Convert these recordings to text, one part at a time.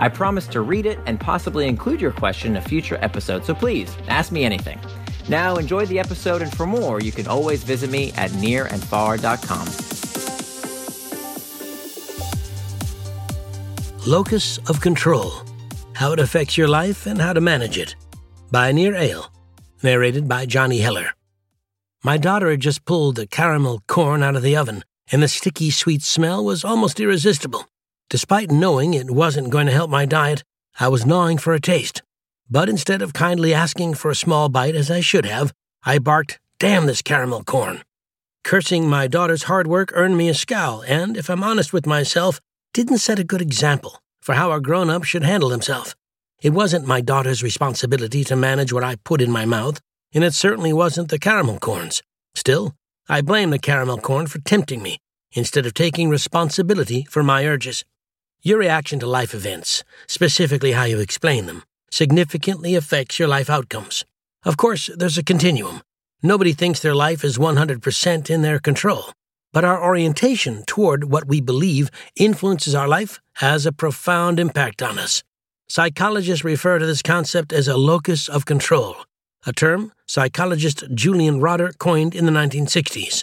I promise to read it and possibly include your question in a future episode, so please ask me anything. Now, enjoy the episode, and for more, you can always visit me at nirandfar.com. Locus of Control How It Affects Your Life and How to Manage It by Nir Eyal, narrated by Johnny Heller. My daughter had just pulled the caramel corn out of the oven, and the sticky sweet smell was almost irresistible. Despite knowing it wasn't going to help my diet, I was gnawing for a taste. But instead of kindly asking for a small bite as I should have, I barked, Damn this caramel corn! Cursing my daughter's hard work earned me a scowl, and, if I'm honest with myself, didn't set a good example for how a grown up should handle himself. It wasn't my daughter's responsibility to manage what I put in my mouth, and it certainly wasn't the caramel corns. Still, I blame the caramel corn for tempting me, instead of taking responsibility for my urges. Your reaction to life events, specifically how you explain them, significantly affects your life outcomes. Of course, there's a continuum. Nobody thinks their life is 100% in their control, but our orientation toward what we believe influences our life has a profound impact on us. Psychologists refer to this concept as a locus of control, a term psychologist Julian Rotter coined in the 1960s.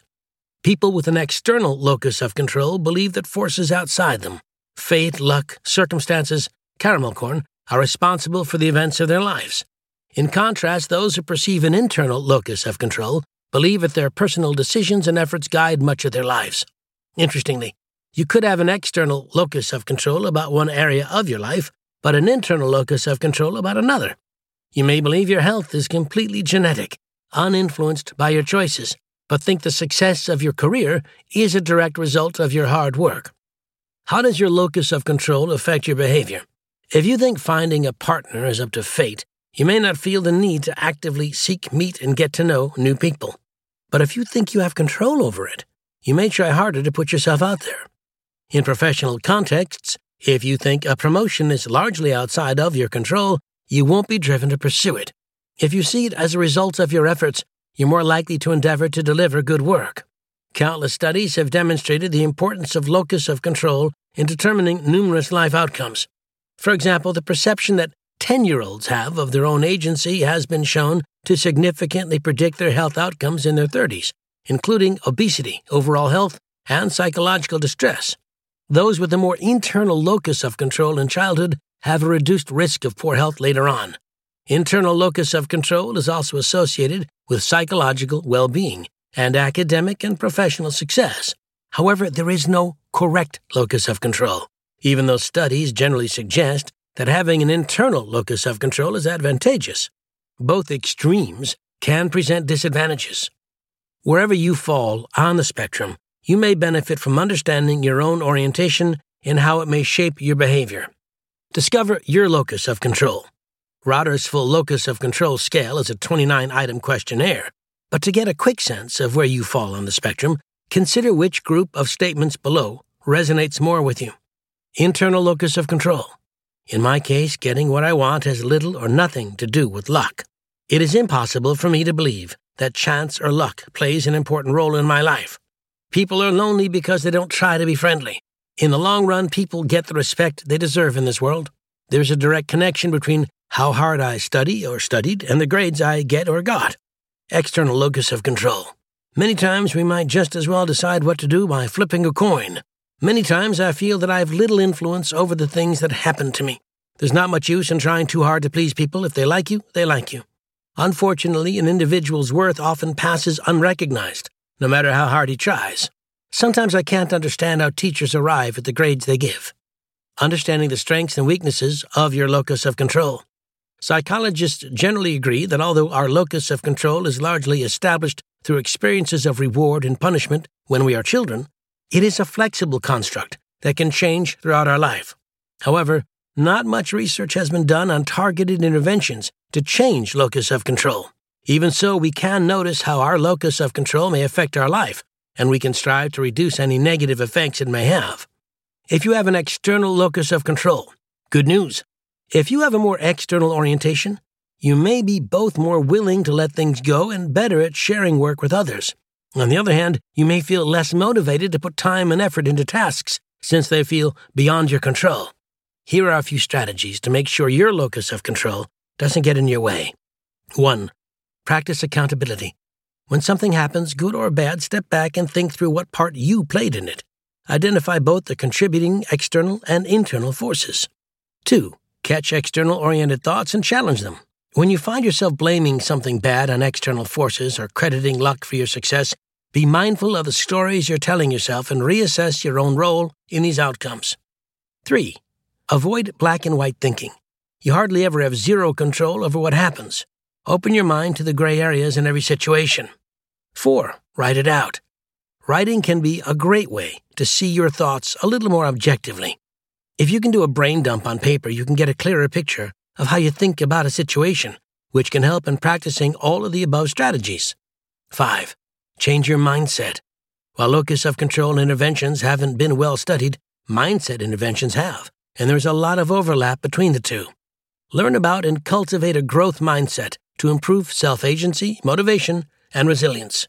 People with an external locus of control believe that forces outside them, fate, luck, circumstances, caramel corn, are responsible for the events of their lives. In contrast, those who perceive an internal locus of control believe that their personal decisions and efforts guide much of their lives. Interestingly, you could have an external locus of control about one area of your life, but an internal locus of control about another. You may believe your health is completely genetic, uninfluenced by your choices, but think the success of your career is a direct result of your hard work. How does your locus of control affect your behavior? If you think finding a partner is up to fate, you may not feel the need to actively seek, meet, and get to know new people. But if you think you have control over it, you may try harder to put yourself out there. In professional contexts, if you think a promotion is largely outside of your control, you won't be driven to pursue it. If you see it as a result of your efforts, you're more likely to endeavor to deliver good work. Countless studies have demonstrated the importance of locus of control in determining numerous life outcomes. For example, the perception that 10 year olds have of their own agency has been shown to significantly predict their health outcomes in their 30s, including obesity, overall health, and psychological distress. Those with a more internal locus of control in childhood have a reduced risk of poor health later on. Internal locus of control is also associated with psychological well being and academic and professional success. However, there is no correct locus of control, even though studies generally suggest that having an internal locus of control is advantageous. Both extremes can present disadvantages. Wherever you fall on the spectrum, you may benefit from understanding your own orientation and how it may shape your behavior. Discover your locus of control. Rotter's full locus of control scale is a 29 item questionnaire, but to get a quick sense of where you fall on the spectrum, consider which group of statements below resonates more with you. Internal locus of control. In my case, getting what I want has little or nothing to do with luck. It is impossible for me to believe that chance or luck plays an important role in my life. People are lonely because they don't try to be friendly. In the long run, people get the respect they deserve in this world. There's a direct connection between how hard I study or studied and the grades I get or got. External locus of control. Many times we might just as well decide what to do by flipping a coin. Many times I feel that I have little influence over the things that happen to me. There's not much use in trying too hard to please people. If they like you, they like you. Unfortunately, an individual's worth often passes unrecognized, no matter how hard he tries. Sometimes I can't understand how teachers arrive at the grades they give. Understanding the strengths and weaknesses of your locus of control. Psychologists generally agree that although our locus of control is largely established through experiences of reward and punishment when we are children, it is a flexible construct that can change throughout our life. However, not much research has been done on targeted interventions to change locus of control. Even so, we can notice how our locus of control may affect our life, and we can strive to reduce any negative effects it may have. If you have an external locus of control, good news. If you have a more external orientation, you may be both more willing to let things go and better at sharing work with others. On the other hand, you may feel less motivated to put time and effort into tasks since they feel beyond your control. Here are a few strategies to make sure your locus of control doesn't get in your way. 1. Practice accountability. When something happens, good or bad, step back and think through what part you played in it. Identify both the contributing external and internal forces. 2. Catch external oriented thoughts and challenge them. When you find yourself blaming something bad on external forces or crediting luck for your success, be mindful of the stories you're telling yourself and reassess your own role in these outcomes. 3. Avoid black and white thinking. You hardly ever have zero control over what happens. Open your mind to the gray areas in every situation. 4. Write it out. Writing can be a great way to see your thoughts a little more objectively. If you can do a brain dump on paper, you can get a clearer picture of how you think about a situation, which can help in practicing all of the above strategies. 5. Change your mindset. While locus of control interventions haven't been well studied, mindset interventions have, and there's a lot of overlap between the two. Learn about and cultivate a growth mindset to improve self agency, motivation, and resilience.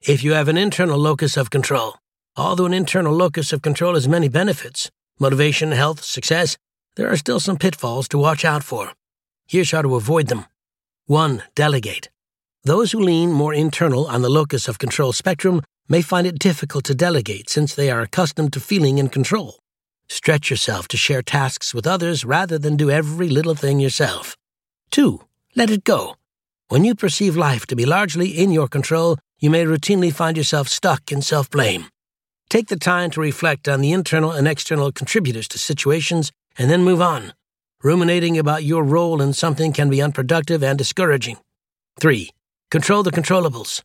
If you have an internal locus of control, although an internal locus of control has many benefits motivation, health, success there are still some pitfalls to watch out for. Here's how to avoid them. 1. Delegate. Those who lean more internal on the locus of control spectrum may find it difficult to delegate since they are accustomed to feeling in control. Stretch yourself to share tasks with others rather than do every little thing yourself. 2. Let it go. When you perceive life to be largely in your control, you may routinely find yourself stuck in self blame. Take the time to reflect on the internal and external contributors to situations and then move on. Ruminating about your role in something can be unproductive and discouraging. 3. Control the controllables.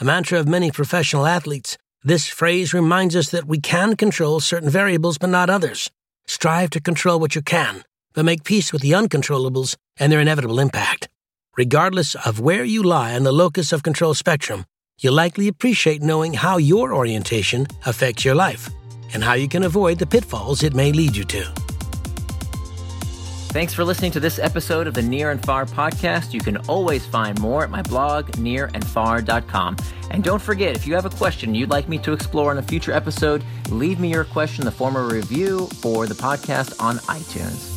A mantra of many professional athletes, this phrase reminds us that we can control certain variables but not others. Strive to control what you can, but make peace with the uncontrollables and their inevitable impact. Regardless of where you lie on the locus of control spectrum, you'll likely appreciate knowing how your orientation affects your life and how you can avoid the pitfalls it may lead you to. Thanks for listening to this episode of the Nir and Far podcast. You can always find more at my blog, nirandfar.com. And don't forget, if you have a question you'd like me to explore in a future episode, leave me your question the form of a review for the podcast on iTunes.